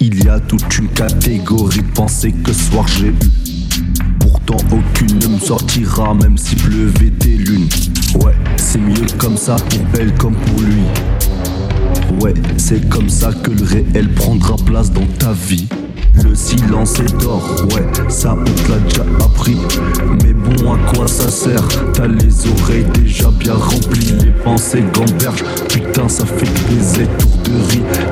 Il y a toute une catégorie de pensées que ce soir j'ai eu. Pourtant aucune ne me sortira même s'il pleuvait des lunes. Ouais, c'est mieux comme ça pour elle comme pour lui. Ouais, c'est comme ça que le réel prendra place dans ta vie. Le silence est d'or, ouais, ça on l'a déjà appris. Mais bon, à quoi ça sert? T'as les oreilles déjà bien remplies, les pensées gamberges. Putain, ça fait des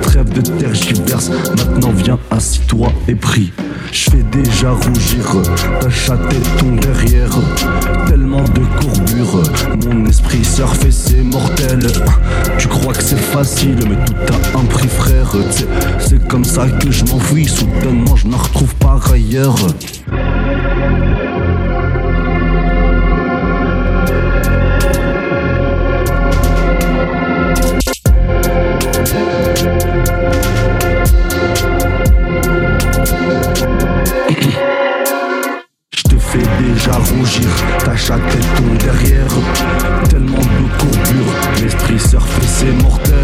Trêve de tergiverse, maintenant viens, assis-toi et prie. Je fais déjà rougir ta chatte ton derrière. Tellement de courbures, mon esprit surfe et c'est mortel. Tu crois que c'est facile, mais tout a un prix, frère. C'est comme ça que je m'enfuis, soudainement je me retrouve par ailleurs. Déjà rougir, ta chatte ton derrière. Tellement de courbures, l'esprit surfe et c'est mortel.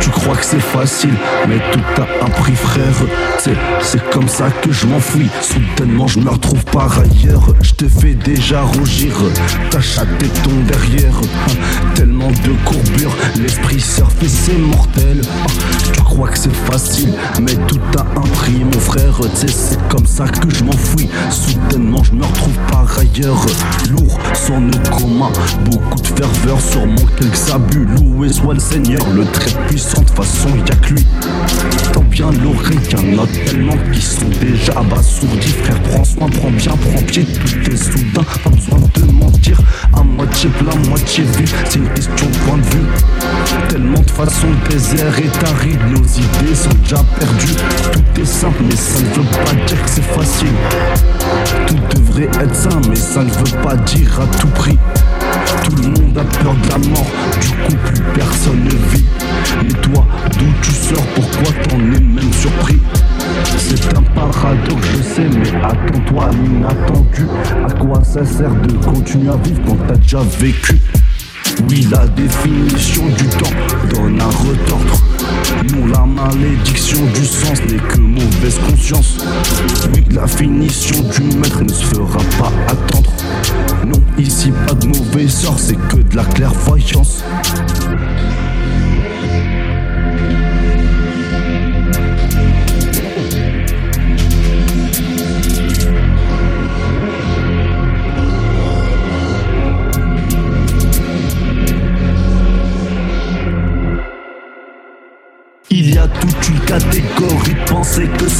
Tu crois que c'est facile, mais tout a un prix, frère. C'est, comme ça que je m'enfuis. Soudainement, je me retrouve par ailleurs. Je te fais déjà rougir, ta chatte ton derrière. Tellement de courbures, l'esprit surfe et c'est mortel. Tu crois que c'est facile, mais tout a un prix, mon frère. C'est comme ça que je m'enfuis. Soudainement, je me retrouve par ailleurs. Lourd, sans nos commun, beaucoup de ferveur sur mon quelques abus. Loué soit le Seigneur, le très puissant, de façon y'a que lui. Tant bien l'oreille qu'il y en a tellement qui sont déjà abasourdis. Frère, prends soin, prends bien, prends pied, tout est soudain. Pas besoin de mentir, à moitié plein, moitié vide. C'est une question de point de vue. De façons, le désert est aride, nos idées sont déjà perdues. Tout est simple, mais ça ne veut pas dire que c'est facile. Tout devrait être sain, mais ça ne veut pas dire à tout prix. Tout le monde a peur de la mort, du coup plus personne ne vit. Mais toi, d'où tu sors, pourquoi t'en es même surpris? C'est un paradoxe, je sais, mais attends-toi l'inattendu. À quoi ça sert de continuer à vivre quand t'as déjà vécu? Oui, la définition du temps donne à retordre. Non, la malédiction du sens n'est que mauvaise conscience. Oui, la finition du maître ne se fera pas attendre. Non, ici pas de mauvais sort, c'est que de la clairvoyance.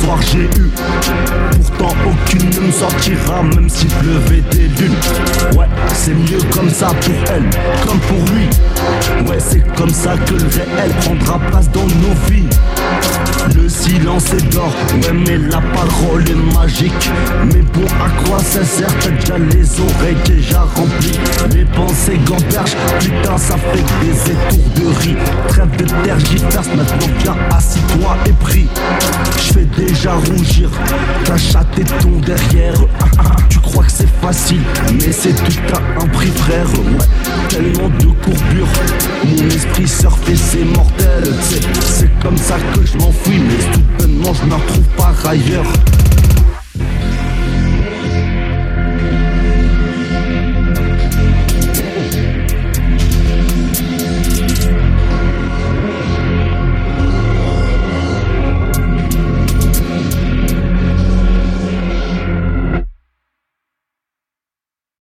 Soir j'ai eu. Pourtant aucune ne me sortira même s'il pleuvait des lunes. Ouais, c'est mieux comme ça pour elle, comme pour lui. Ouais, c'est comme ça que le réel prendra place dans nos vies. Le silence est d'or, ouais mais la parole est magique Mais bon à quoi ça sert, t'as déjà les oreilles déjà remplies Les pensées gamberges, putain ça fait des étourderies Trêve de tergiverse, maintenant viens assis-toi et prie Je déjà rougir, ta chatte et ton derrière. Ah, ah, Tu crois que c'est facile, mais c'est tout à un prix frère. Tellement de courbures, mon esprit surfe et c'est mortel. C'est- comme ça que je m'enfuis, mais soudainement je me retrouve par ailleurs